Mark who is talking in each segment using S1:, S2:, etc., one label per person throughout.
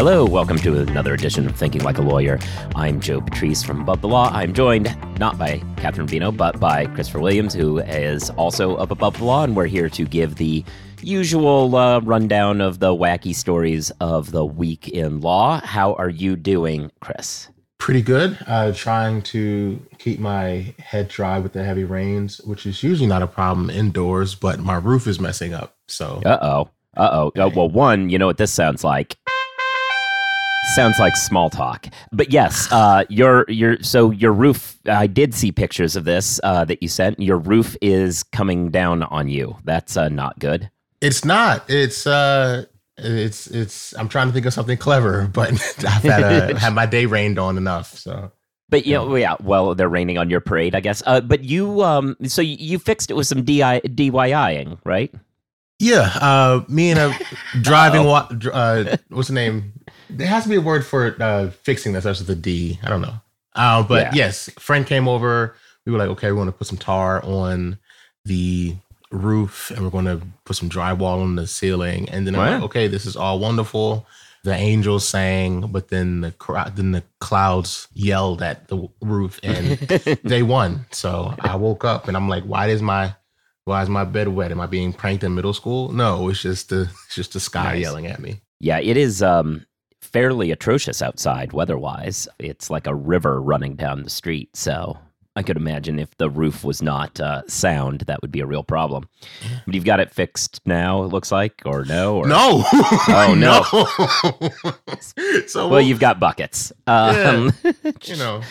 S1: Hello, welcome to another edition of Thinking Like a Lawyer. I'm Joe Patrice from Above the Law. I'm joined not by Kathryn Rubino, but by Christopher Williams, who is also up above the law, and we're here to give the usual uh, rundown of the wacky stories of the week in law. How are you doing, Chris?
S2: Pretty good. Uh, trying to keep my head dry with the heavy rains, which is usually not a problem indoors, but my roof is messing up. So,
S1: uh oh. Uh oh. Well, one, you know what this sounds like? Sounds like small talk. But yes, uh, your your so your roof. I did see pictures of this uh, that you sent. Your roof is coming down on you. That's uh, not good.
S2: It's not. It's uh, it's it's. I'm trying to think of something clever, but I've had a, had my day rained on enough. So
S1: but you know, yeah, well, they're raining on your parade, I guess. Uh, but you, um, so you fixed it with some DI, DIYing, right?
S2: Yeah, uh, me and a driving. Wa- uh, what's the name? There has to be a word for uh, fixing that starts with a D. I don't know. Uh, but yeah. yes, friend came over. We were like, okay, we want to put some tar on the roof, and we're going to put some drywall on the ceiling. And then I'm like, okay, this is all wonderful. The angels sang, but then the crowd, then the clouds yelled at the roof, and they won. So I woke up, and I'm like, why is my why is my bed wet? Am I being pranked in middle school? No, it's just the it's just the sky nice. yelling at me.
S1: Yeah, it is um fairly atrocious outside weather-wise. It's like a river running down the street, so I could imagine if the roof was not uh, sound, that would be a real problem. But you've got it fixed now, it looks like, or no? Or...
S2: No.
S1: Oh no. so well, you've got buckets.
S2: Um, yeah, you know,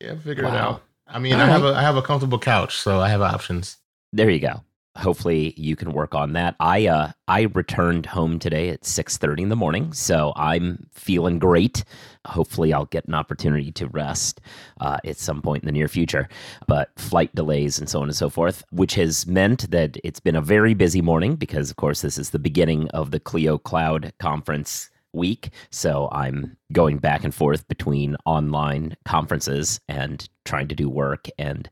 S2: yeah, figure wow. it out. I mean, All I have a I have a comfortable couch, so I have options.
S1: There you go hopefully you can work on that. I uh I returned home today at 6:30 in the morning, so I'm feeling great. Hopefully I'll get an opportunity to rest uh, at some point in the near future. But flight delays and so on and so forth, which has meant that it's been a very busy morning because of course this is the beginning of the Clio Cloud conference week. So I'm going back and forth between online conferences and trying to do work and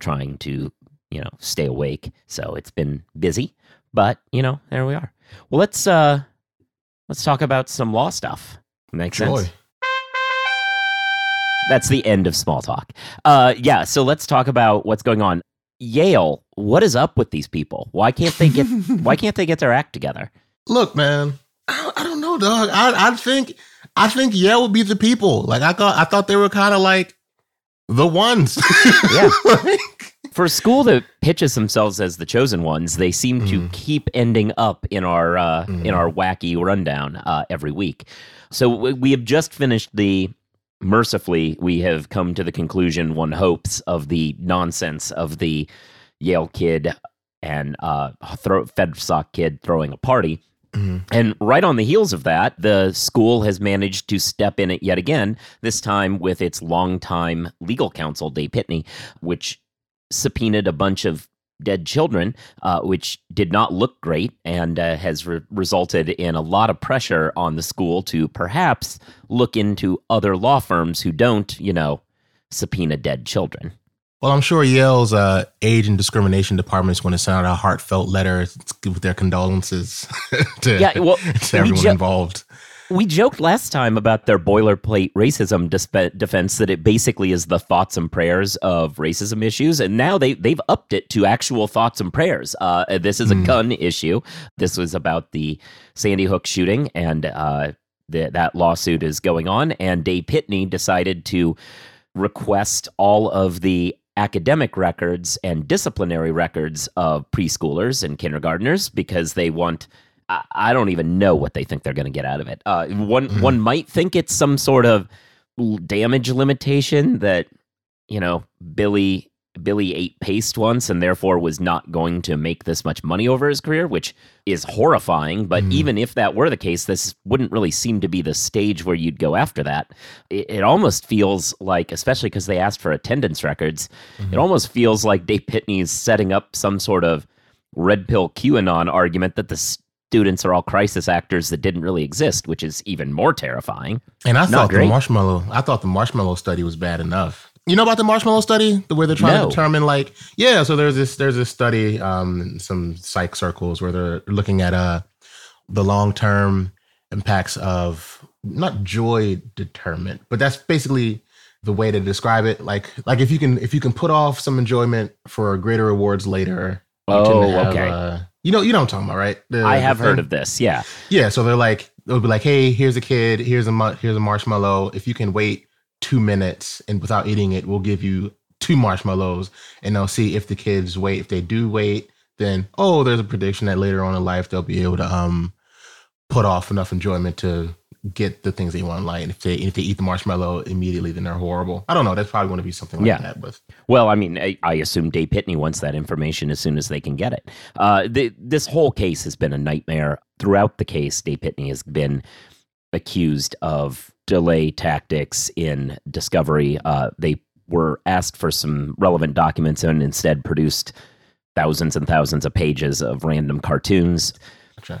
S1: trying to you know, stay awake. So it's been busy, but you know, there we are. Well, let's uh let's talk about some law stuff. Makes Joy. sense. That's the end of small talk. Uh yeah, so let's talk about what's going on. Yale, what is up with these people? Why can't they get why can't they get their act together?
S2: Look, man, I, I don't know, dog. I I think I think Yale would be the people. Like I thought I thought they were kind of like the ones.
S1: yeah. like, for a school that pitches themselves as the chosen ones, they seem mm. to keep ending up in our uh, mm. in our wacky rundown uh, every week. So we have just finished the. Mercifully, we have come to the conclusion one hopes of the nonsense of the Yale kid and uh, throw, FedSoc kid throwing a party. Mm-hmm. And right on the heels of that, the school has managed to step in it yet again, this time with its longtime legal counsel, Day Pitney, which subpoenaed a bunch of dead children, uh, which did not look great and uh, has re- resulted in a lot of pressure on the school to perhaps look into other law firms who don't, you know, subpoena dead children.
S2: Well, I'm sure Yale's uh, age and discrimination department is going to send out a heartfelt letter with their condolences to, yeah, well, to everyone ju- involved
S1: we joked last time about their boilerplate racism disp- defense that it basically is the thoughts and prayers of racism issues, and now they they've upped it to actual thoughts and prayers. Uh, this is a mm. gun issue. This was about the Sandy Hook shooting, and uh, the, that lawsuit is going on. And Day Pitney decided to request all of the academic records and disciplinary records of preschoolers and kindergartners because they want I, don't even know what they think they're going to get out of it. Uh, one mm-hmm. one might think it's some sort of damage limitation that you know Billy Billy ate paste once and therefore was not going to make this much money over his career, which is horrifying. But mm. even if that were the case, this wouldn't really seem to be the stage where you'd go after that. It, it almost feels like, especially because they asked for attendance records, mm-hmm. it almost feels like Day Pitney is setting up some sort of red pill QAnon argument that the students are all crisis actors that didn't really exist, which is even more terrifying.
S2: And I Not thought great. the marshmallow, I thought the marshmallow study was bad enough. You know about the marshmallow study, the way they're trying no. to determine, like, yeah. So there's this there's this study, um, some psych circles where they're looking at uh the long term impacts of not joy determined, but that's basically the way to describe it. Like like if you can if you can put off some enjoyment for greater rewards later.
S1: Oh,
S2: have,
S1: okay.
S2: Uh, you know you know what I'm talking about, right? The,
S1: I have heard of this. Yeah.
S2: Yeah, so they're like they'll be like, hey, here's a kid, here's a mu- here's a marshmallow. If you can wait two minutes and without eating it, we'll give you two marshmallows, and they'll see if the kids wait. If they do wait, then oh, there's a prediction that later on in life they'll be able to um put off enough enjoyment to get the things they want in life. And if they if they eat the marshmallow immediately, then they're horrible. I don't know. That's probably going to be something like
S1: Yeah.
S2: that. With
S1: Well, I mean, I, I assume Day Pitney wants that information as soon as they can get it. Uh, the, this whole case has been a nightmare. Throughout the case, Day Pitney has been accused of delay tactics in discovery. Uh, they were asked for some relevant documents and instead produced thousands and thousands of pages of random cartoons.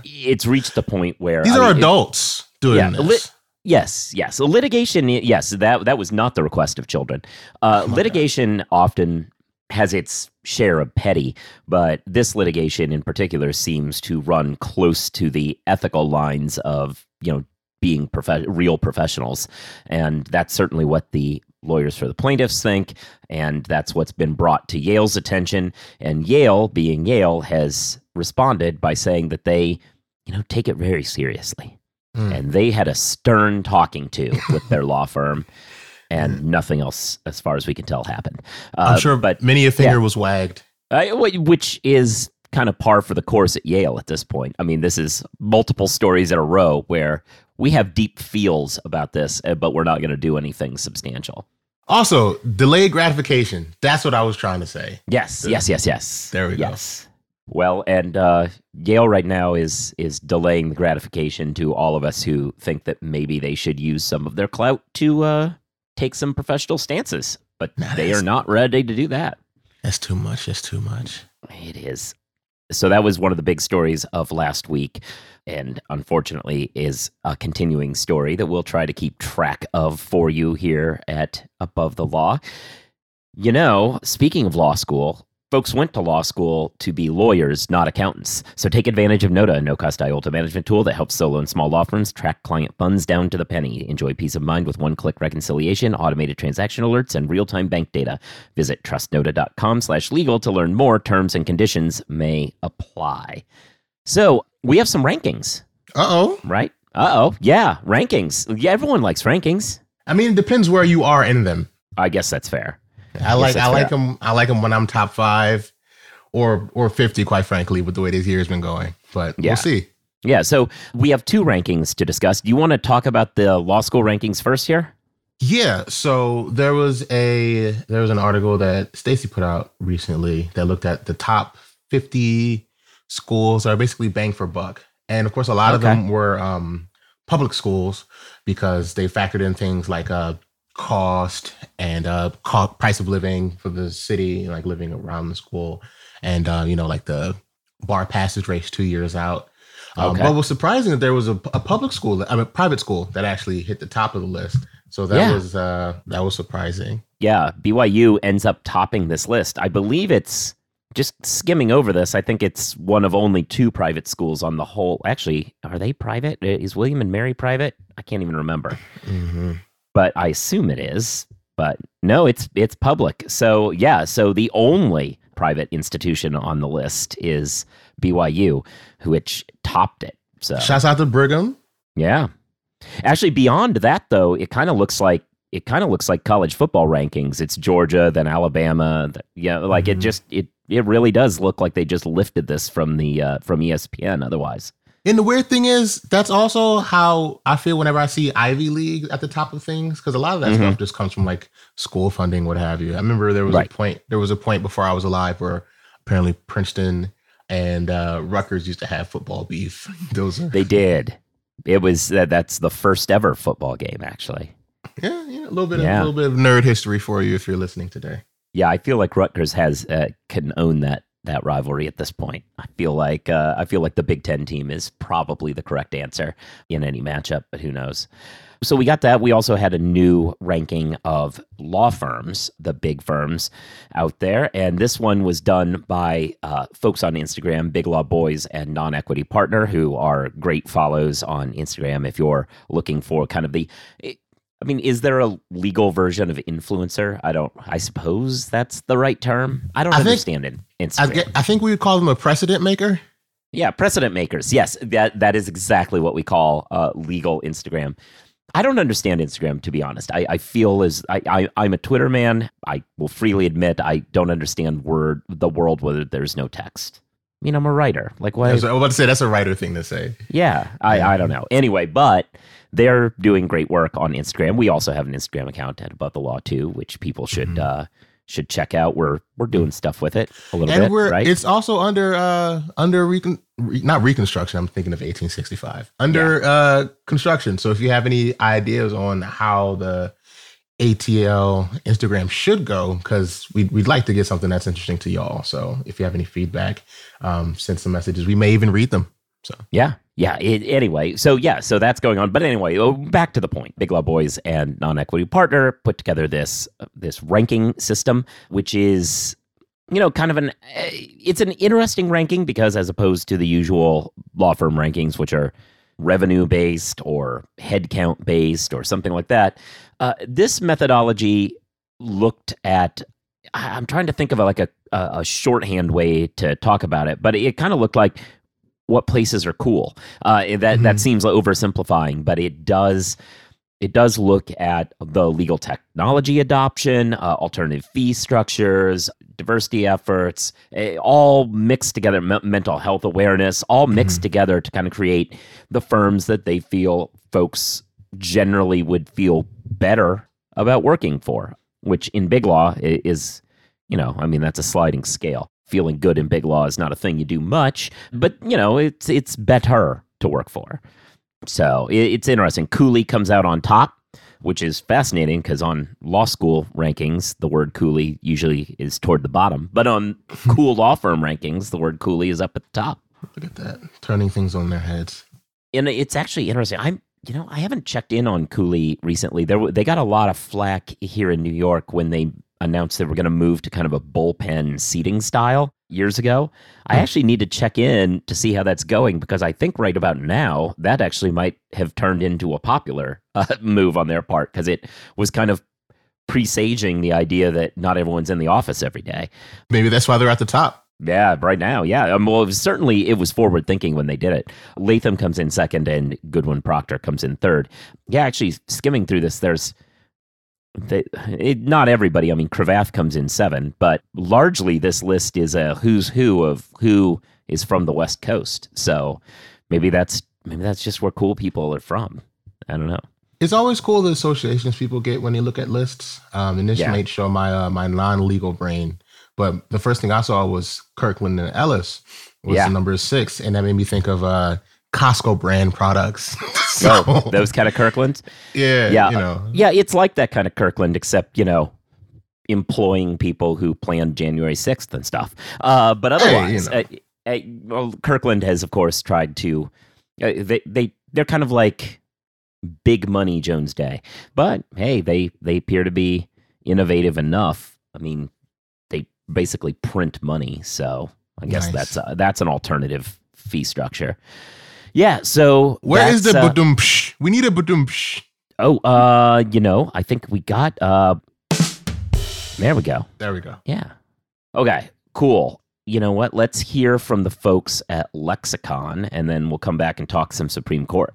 S1: It's reached the point where
S2: these
S1: I
S2: are
S1: mean, it-
S2: adults doing
S1: yeah,
S2: this.
S1: lit- Yes, yes. So litigation, yes, that that was not the request of children. Uh,
S2: Oh
S1: litigation often has its share of petty, but this litigation in particular seems to run close to the ethical lines of you know being prof- real professionals, and that's certainly what the lawyers for the plaintiffs think, and that's what's been brought to Yale's attention. And Yale, being Yale, has responded by saying that they, you know, take it very seriously
S2: Hmm.
S1: and they had a stern talking to with their law firm, and nothing else, as far as we can tell, happened. Uh,
S2: I'm sure,
S1: but
S2: many a finger
S1: yeah.
S2: was wagged.
S1: uh, which is kind of par for the course at Yale at this point. I mean, this is multiple stories in a row where we have deep feels about this, uh, but we're not going to do anything substantial.
S2: Also, delayed gratification. That's what I was trying to say.
S1: Yes, yes, yes, yes.
S2: There we go.
S1: Well, and uh, Yale right now is is delaying the gratification to all of us who think that maybe they should use some of their clout to uh, take some professional stances, but
S2: Nah,
S1: they are not ready to do that.
S2: That's too much. That's too much.
S1: It is. So that was one of the big stories of last week, and unfortunately is a continuing story that we'll try to keep track of for you here at Above the Law. You know, speaking of law school, folks went to law school to be lawyers, not accountants. So take advantage of Nota, a no-cost IOLTA management tool that helps solo and small law firms track client funds down to the penny. Enjoy peace of mind with one-click reconciliation, automated transaction alerts, and real-time bank data. Visit trustnota.com slash legal to learn more. Terms and conditions may apply. So we have some rankings,
S2: Uh oh.
S1: right? Uh-oh. Yeah, rankings. Yeah, everyone likes rankings.
S2: I mean, it depends where you are in them.
S1: I guess that's fair.
S2: I like
S1: that's
S2: I like them. I like them when I'm top five, or or fifty. Quite frankly, with the way this year's been going, but
S1: Yeah.
S2: we'll see.
S1: Yeah, so we have two rankings to discuss. Do you want to talk about the law school rankings first here?
S2: Yeah. So there was a there was an article that Stacy put out recently that looked at the top fifty schools that are basically bang for buck, and of course, a lot of them were um, public schools because they factored in things like uh, cost and uh, co- price of living for the city, like living around the school, and uh, you know, like the bar passage race two years out. Um,
S1: Okay.
S2: But what's surprising that there was a, a public school, that, I mean, private school that actually hit the top of the list. So that
S1: Yeah.
S2: was uh, that was surprising.
S1: Yeah, BYU ends up topping this list. I believe it's just skimming over this. I think it's one of only two private schools on the whole. Actually, are they private? Is William and Mary private? I can't even remember.
S2: Mm-hmm.
S1: But I assume it is. But no, it's it's public. So yeah, so the only private institution on the list is BYU, which topped it. So
S2: Shouts out to Brigham.
S1: yeah. Actually, beyond that though, it kind of looks like it kind of looks like college football rankings. It's Georgia, then Alabama. yeah, like it
S2: Mhm.
S1: just it it really does look like they just lifted this from the uh, from ESPN. Otherwise,
S2: And the weird thing is, that's also how I feel whenever I see Ivy League at the top of things, because a lot of that
S1: Mhm.
S2: stuff just comes from like school funding, what have you. I remember there was
S1: Right.
S2: a point, there was a point before I was alive where apparently Princeton and uh, Rutgers used to have football beef. Those are,
S1: they did. It was that that's the first ever football game actually.
S2: yeah, yeah, a little bit,
S1: Yeah.
S2: of, a little bit of nerd history for you if you're listening today.
S1: Yeah, I feel like Rutgers has uh, can own that that rivalry at this point. I feel like uh, I feel like the Big Ten team is probably the correct answer in any matchup, but who knows? So we got that. We also had a new ranking of law firms, the big firms out there. And this one was done by uh, folks on Instagram, Big Law Boys and Non Equity Partner, who are great follows on Instagram if you're looking for kind of the. I mean, is there a legal version of influencer? I don't. I suppose that's the right term. I don't I understand think, it.
S2: I, get, I think we would call them a precedent maker.
S1: Yeah, precedent makers. Yes, that that is exactly what we call uh, legal Instagram. I don't understand Instagram to be honest. I, I feel as I, I am a Twitter man. I will freely admit I don't understand word the world where there's no text. I mean, I'm a writer. Like what?
S2: I was, about to say that's a writer thing to say.
S1: Yeah, I I don't know. Anyway, but they're doing great work on Instagram. We also have an Instagram account at Above the Law too, which people should mm-hmm. uh, should check out. We're we're doing stuff with it a little and bit, we're, right?
S2: It's also under uh under recon re, not reconstruction. I'm thinking of 1865 under yeah. uh construction. So if you have any ideas on how the ATL Instagram should go, because we'd we'd like to get something that's interesting to y'all. So if you have any feedback, um, send some messages. We may even read them. So
S1: yeah, yeah. It, anyway, so yeah, so that's going on. But anyway, oh, back to the point. Big Law Boys and Non Equity Partner put together this this ranking system, which is you know kind of an eh, it's an interesting ranking because as opposed to the usual law firm rankings, which are revenue based or headcount based or something like that, uh, this methodology looked at I'm trying to think of like a, a shorthand way to talk about it, but it kind of looked like what places are cool. Uh, that mm-hmm. that seems oversimplifying, but it does it does look at the legal technology adoption, uh, alternative fee structures, diversity efforts, uh, all mixed together, m- mental health awareness, all mixed mm-hmm. together to kind of create the firms that they feel folks generally would feel better about working for, which in big law is, you know, I mean, that's a sliding scale feeling good in big law is not a thing you do much, but you know, it's it's better to work for. So it, it's interesting. Cooley comes out on top, which is fascinating because on law school rankings, the word Cooley usually is toward the bottom, but on cool law firm rankings, the word Cooley is up at the top.
S2: Look at that, turning things on their heads.
S1: And it's actually interesting. I'm you know, I haven't checked in on Cooley recently. There, they got a lot of flack here in New York when they announced they were going to move to kind of a bullpen seating style years ago. I hmm. actually need to check in to see how that's going because I think right about now that actually might have turned into a popular uh, move on their part because it was kind of presaging the idea that not everyone's in the office every day.
S2: Maybe that's why they're at the top.
S1: Yeah, right now, yeah. Um, well, it was, certainly it was forward thinking when they did it. Latham comes in second, and Goodwin Procter comes in third. Yeah, actually, skimming through this, there's they, it, not everybody. I mean, Cravath comes in seven, but largely this list is a who's who of who is from the West Coast. So maybe that's maybe that's just where cool people are from. I don't know.
S2: It's always cool the associations people get when they look at lists. Um, and this yeah. might show my uh, my non legal brain, but the first thing I saw was Kirkland and Ellis was yeah. the number six, and that made me think of uh, Costco brand products.
S1: so, oh, those kind of Kirklands.
S2: Yeah,
S1: yeah,
S2: you know.
S1: yeah. It's like that kind of Kirkland, except you know, employing people who planned January sixth and stuff. Uh, but otherwise, hey, you know. uh, uh, well, Kirkland has, of course, tried to. Uh, they they they're kind of like big money Jones Day, but hey, they they appear to be innovative enough. I mean, they basically print money, so I guess nice. that's that's an alternative fee structure. Yeah. So
S2: where is the uh? We need a badumsh.
S1: Oh, uh, you know, I think we got. uh There we go.
S2: There we go.
S1: Yeah. Okay. Cool. You know what? Let's hear from the folks at Lexicon, and then we'll come back and talk some Supreme Court.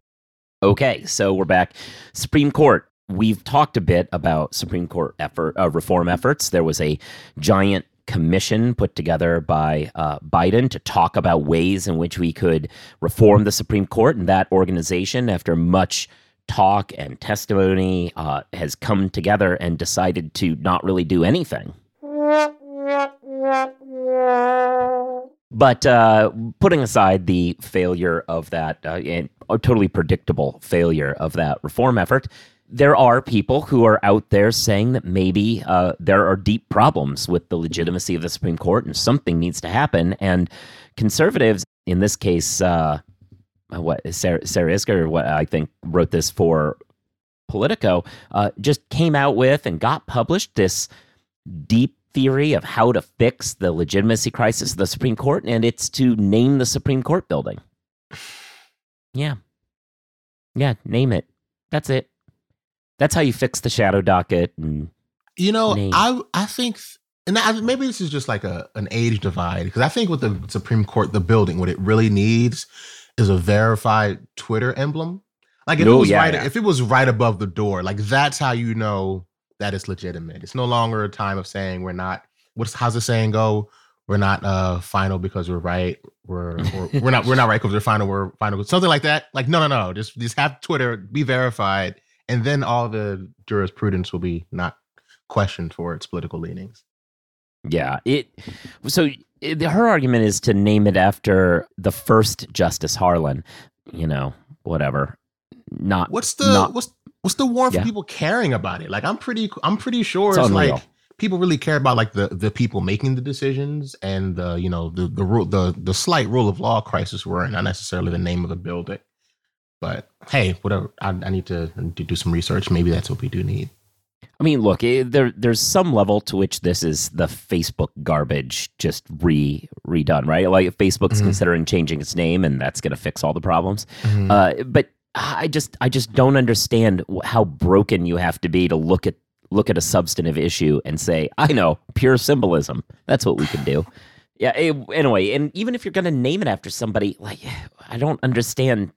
S1: Okay, so we're back. Supreme Court. We've talked a bit about Supreme Court effort uh, reform efforts. There was a giant commission put together by uh, Biden to talk about ways in which we could reform the Supreme Court, and that organization, after much talk and testimony uh, has come together and decided to not really do anything. But uh, putting aside the failure of that, uh, and a totally predictable failure of that reform effort, there are people who are out there saying that maybe uh, there are deep problems with the legitimacy of the Supreme Court and something needs to happen. And conservatives, in this case, uh, what Sarah, Sarah Isgur, what I think wrote this for Politico, uh, just came out with and got published this deep theory of how to fix the legitimacy crisis of the Supreme Court, and it's to name the Supreme Court building. Yeah. Yeah, name it. That's it. That's how you fix the shadow docket. And
S2: you know, name. I I think, and I, maybe this is just like a an age divide because I think with the Supreme Court, the building, what it really needs is a verified Twitter emblem. Like if it was yeah, right, yeah. if it was right above the door, like that's how you know that is legitimate. It's no longer a time of saying we're not. What's how's the saying go? We're not uh final because we're right. We're we're, we're not we're not right because we're final. We're final. Something like that. Like no no no. Just just have Twitter be verified, and then all the jurisprudence will be not questioned for its political leanings.
S1: Yeah. It. So it, her argument is to name it after the first Justice Harlan. You know, whatever. Not
S2: what's the
S1: not,
S2: what's what's the warmth yeah. people caring about it? Like I'm pretty I'm pretty sure it's, it's like people really care about like the the people making the decisions and the you know the the rule the the slight rule of law crisis we're in, not necessarily the name of the building. But hey, whatever. I, I need to, to do some research. Maybe that's what we do need.
S1: I mean, look, it, there there's some level to which this is the Facebook garbage just re redone, right? Like Facebook's mm-hmm. considering changing its name, and that's going to fix all the problems. Mm-hmm. Uh, but I just I just don't understand how broken you have to be to look at look at a substantive issue and say, I know, pure symbolism. That's what we can do. Yeah. Anyway, and even if you're going to name it after somebody, like I don't understand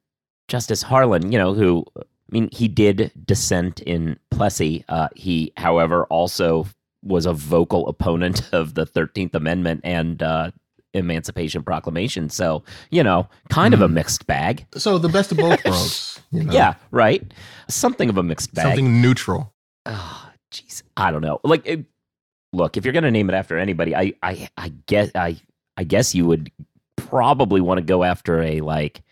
S1: Justice Harlan. You know, who I mean, he did dissent in Plessy. Uh, he, however, also was a vocal opponent of the Thirteenth Amendment and uh, Emancipation Proclamation. So, you know, kind mm. of a hmm. mixed bag.
S2: So the best of both worlds. You know?
S1: Yeah, right. Something of a mixed bag.
S2: Something neutral.
S1: Oh, jeez. I don't know. Like, it, look, if you're going to name it after anybody, I, I, I guess, I, I guess you would probably want to go after a like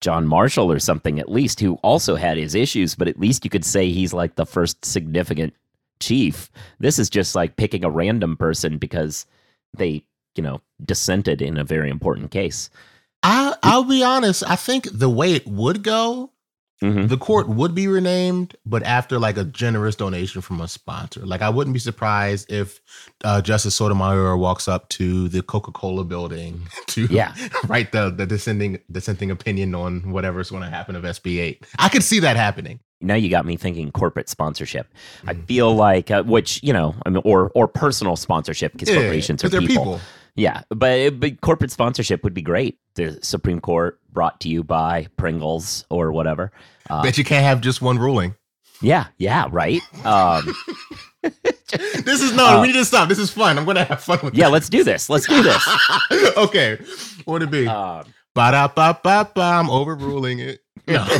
S1: John Marshall or something at least, who also had his issues, but at least you could say he's like the first significant chief. This is just like picking a random person because they you know, dissented in a very important case.
S2: I, I'll be honest. I think the way it would go, mm-hmm. the court would be renamed, but after like a generous donation from a sponsor. Like I wouldn't be surprised if uh, Justice Sotomayor walks up to the Coca Cola building to
S1: yeah.
S2: write the the dissenting dissenting opinion on whatever's going to happen of SB eight. I could see that happening
S1: now you got me thinking corporate sponsorship. I feel like, uh, which you know, I mean, or or personal sponsorship because yeah, corporations are people. people. Yeah, but but corporate sponsorship would be great. The Supreme Court brought to you by Pringles or whatever.
S2: Uh, Bet you can't have just one ruling.
S1: Yeah, yeah, right. Um,
S2: this is no. Uh, we need to stop. This is fun. I'm gonna have fun with.
S1: Yeah, this. let's do this. Let's do this.
S2: okay, what would it be? Um, ba da ba ba ba. I'm overruling it. No.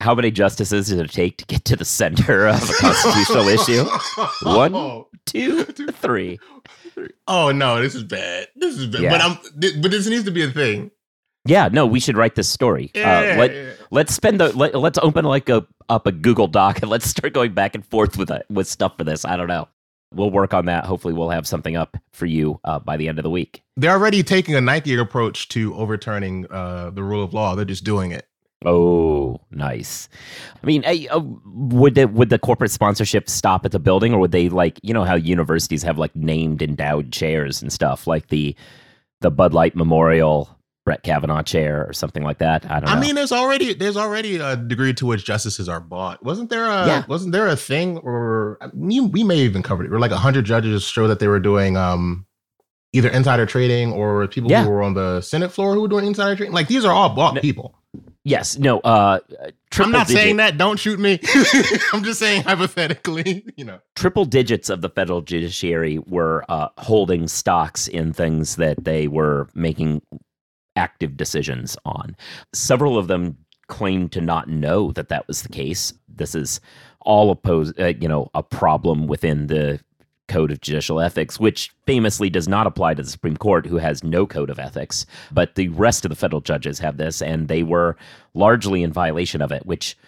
S1: How many justices does it take to get to the center of a constitutional issue? One, two, three.
S2: Oh no, this is bad. This is bad. Yeah. But I'm. But this needs to be a thing.
S1: Yeah, no, we should write this story. Yeah, uh, let, yeah. Let's spend the let, us open like a up a Google Doc and let's start going back and forth with it, with stuff for this. I don't know. We'll work on that. Hopefully, we'll have something up for you uh, by the end of the week.
S2: They're already taking a Nike approach to overturning uh, the rule of law. They're just doing it.
S1: Oh, nice. I mean, uh, would the would the corporate sponsorship stop at the building, or would they like you know how universities have like named endowed chairs and stuff, like the the Bud Light Memorial Brett Kavanaugh chair or something like that? I don't. know.
S2: I mean, there's already there's already a degree to which justices are bought. Wasn't there a yeah. wasn't there a thing, or we, we may even covered it. Where like hundred judges show that they were doing um either insider trading or people yeah. who were on the Senate floor who were doing insider trading. Like these are all bought people.
S1: Yes, no. Uh,
S2: I'm not digit. saying that. Don't shoot me. I'm just saying hypothetically. You know,
S1: triple digits of the federal judiciary were uh, holding stocks in things that they were making active decisions on. Several of them claimed to not know that that was the case. This is all opposed, uh, you know, a problem within the code of judicial ethics, which famously does not apply to the Supreme Court, who has no code of ethics. But the rest of the federal judges have this, and they were largely in violation of it, which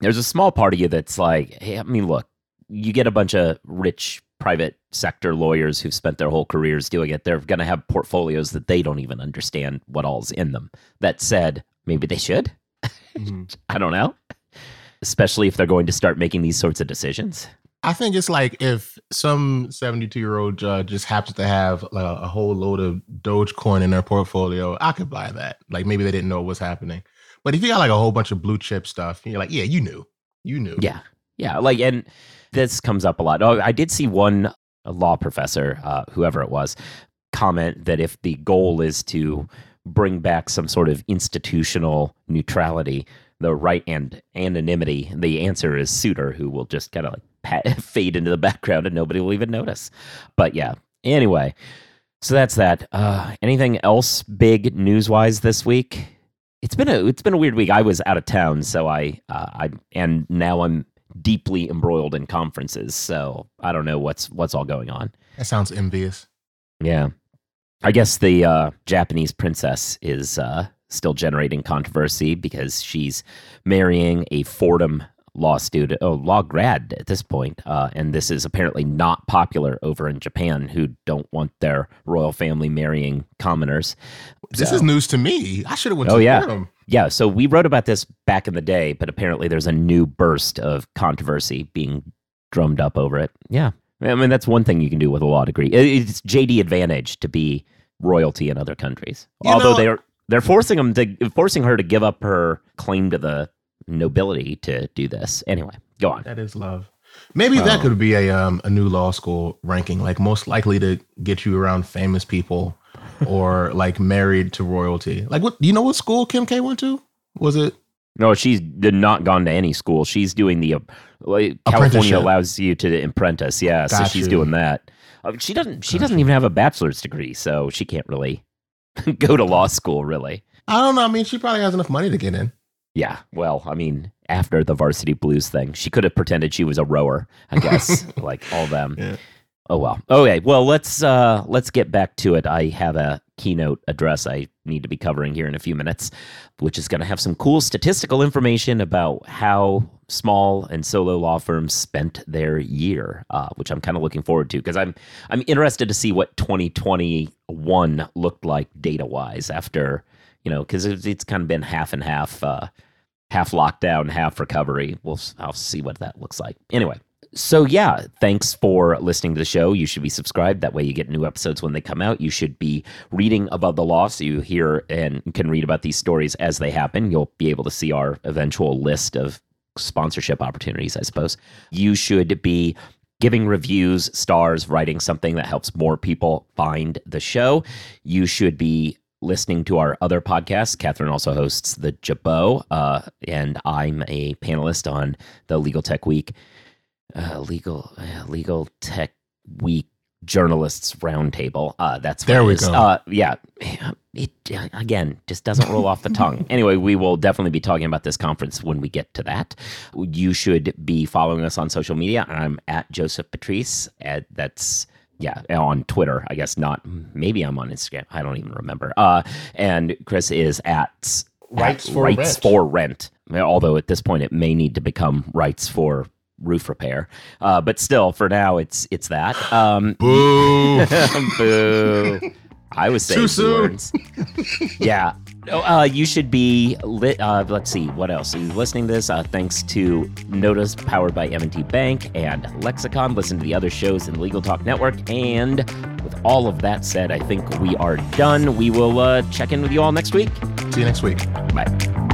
S1: there's a small part of you that's like, hey, I mean, look, you get a bunch of rich private sector lawyers who've spent their whole careers doing it. They're going to have portfolios that they don't even understand what all's in them. That said, maybe they should. Mm-hmm. I don't know. Especially if they're going to start making these sorts of decisions.
S2: I think it's like if some 72 year old judge just happens to have like a, whole load of Dogecoin in their portfolio, I could buy that. Like maybe they didn't know what was happening. But if you got like a whole bunch of blue chip stuff, you're like, yeah, you knew. You knew.
S1: Yeah. Yeah. Like, and this comes up a lot. Oh, I did see one law professor, uh, whoever it was, comment that if the goal is to bring back some sort of institutional neutrality, the right and anonymity, the answer is Souter, who will just kind of like fade into the background and nobody will even notice. But yeah, anyway, so that's that. Uh, anything else big news wise this week? It's been a it's been a weird week. I was out of town, so I uh, I and now I'm deeply embroiled in conferences. So I don't know what's what's all going on.
S2: That sounds envious.
S1: Yeah, I guess the uh, Japanese princess is uh, still generating controversy because she's marrying a Fordham law student, oh, law grad at this point, uh, and this is apparently not popular over in Japan, who don't want their royal family marrying commoners.
S2: This so, is news to me. I should have went. Oh
S1: yeah, yeah. So we wrote about this back in the day, but apparently there's a new burst of controversy being drummed up over it. Yeah, I mean that's one thing you can do with a law degree. It's JD advantage to be royalty in other countries, you although know, they're they're forcing them to forcing her to give up her claim to the nobility to do this. Anyway, go on.
S2: That is love. Maybe that could be a um, a new law school ranking, like most likely to get you around famous people or like married to royalty. Like, what do you know? What school Kim K went to? Was it?
S1: No, she's not gone to any school. She's doing the uh, California allows you to apprentice. Yeah, Got so she's you. doing that. Uh, she doesn't. She Got doesn't you. even have a bachelor's degree, so she can't really go to law school. Really,
S2: I don't know. I mean, she probably has enough money to get in.
S1: Yeah, well, I mean, after the varsity blues thing, she could have pretended she was a rower, I guess, like all them. Yeah. Oh well. Okay. Well, let's uh let's get back to it. I have a keynote address I need to be covering here in a few minutes, which is going to have some cool statistical information about how small and solo law firms spent their year, uh, which I'm kind of looking forward to because I'm I'm interested to see what 2021 looked like data wise after you know because it's, it's kind of been half and half. Uh, half lockdown, half recovery. We'll I'll see what that looks like. Anyway, so yeah, thanks for listening to the show. You should be subscribed. That way you get new episodes when they come out. You should be reading about the law so you hear and can read about these stories as they happen. You'll be able to see our eventual list of sponsorship opportunities, I suppose. You should be giving reviews, stars, writing something that helps more people find the show. You should be listening to our other podcasts. Kathryn also hosts the Jabot, uh, and I'm a panelist on the Legal Tech Week, uh, legal uh, Legal Tech Week journalists roundtable. Uh, that's
S2: there we go.
S1: Uh, yeah, it again just doesn't roll off the tongue. Anyway, we will definitely be talking about this conference when we get to that. You should be following us on social media. I'm at Joseph Patrice. At, that's yeah, on Twitter, I guess not. Maybe I'm on Instagram. I don't even remember. Uh, and Chris is at
S2: Writes,
S1: at
S2: for,
S1: rights
S2: rent.
S1: for Rent. Although at this point it may need to become Writes for Roof Repair. Uh, but still, for now, it's it's that. Um,
S2: Boo!
S1: boo! I was saying
S2: Too soon.
S1: yeah. Oh, uh, you should be lit. Uh, let's see what else. Are you listening to this? Uh, thanks to Nota, powered by M&T Bank and Lexicon. Listen to the other shows in the Legal Talk Network. And with all of that said, I think we are done. We will uh, check in with you all next week.
S2: See you next week.
S1: Bye.